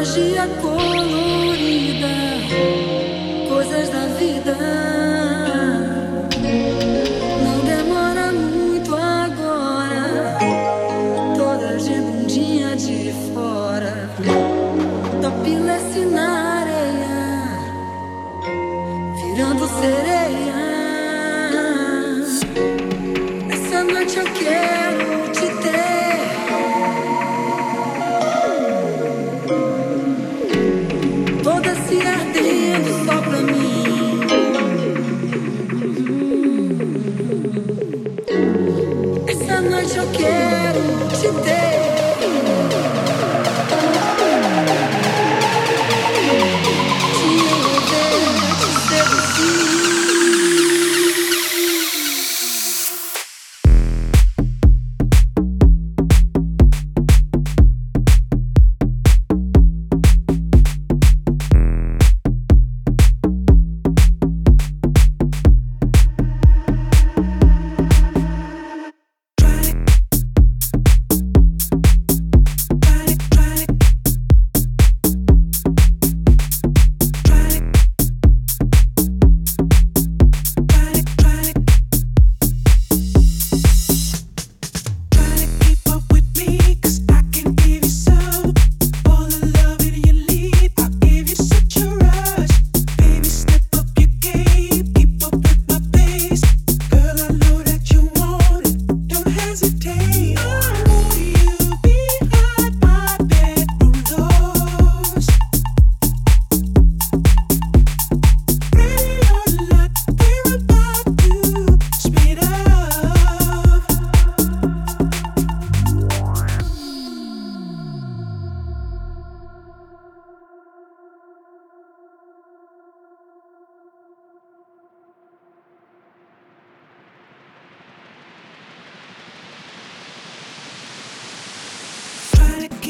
magia colorida, coisas da vida. Não demora muito agora, todas de bundinha de fora. Topless na areia, virando sereia. noite eu quero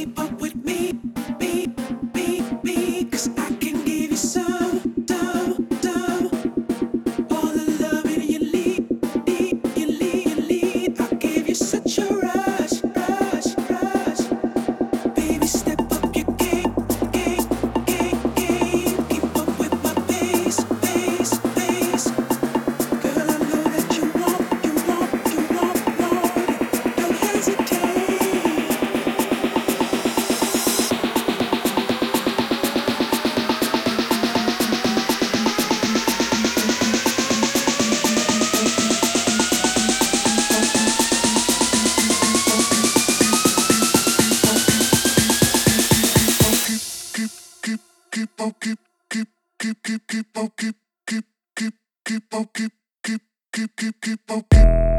keep up with me. keep keep keep on keep keep keep keep on keep keep keep keep keep on keep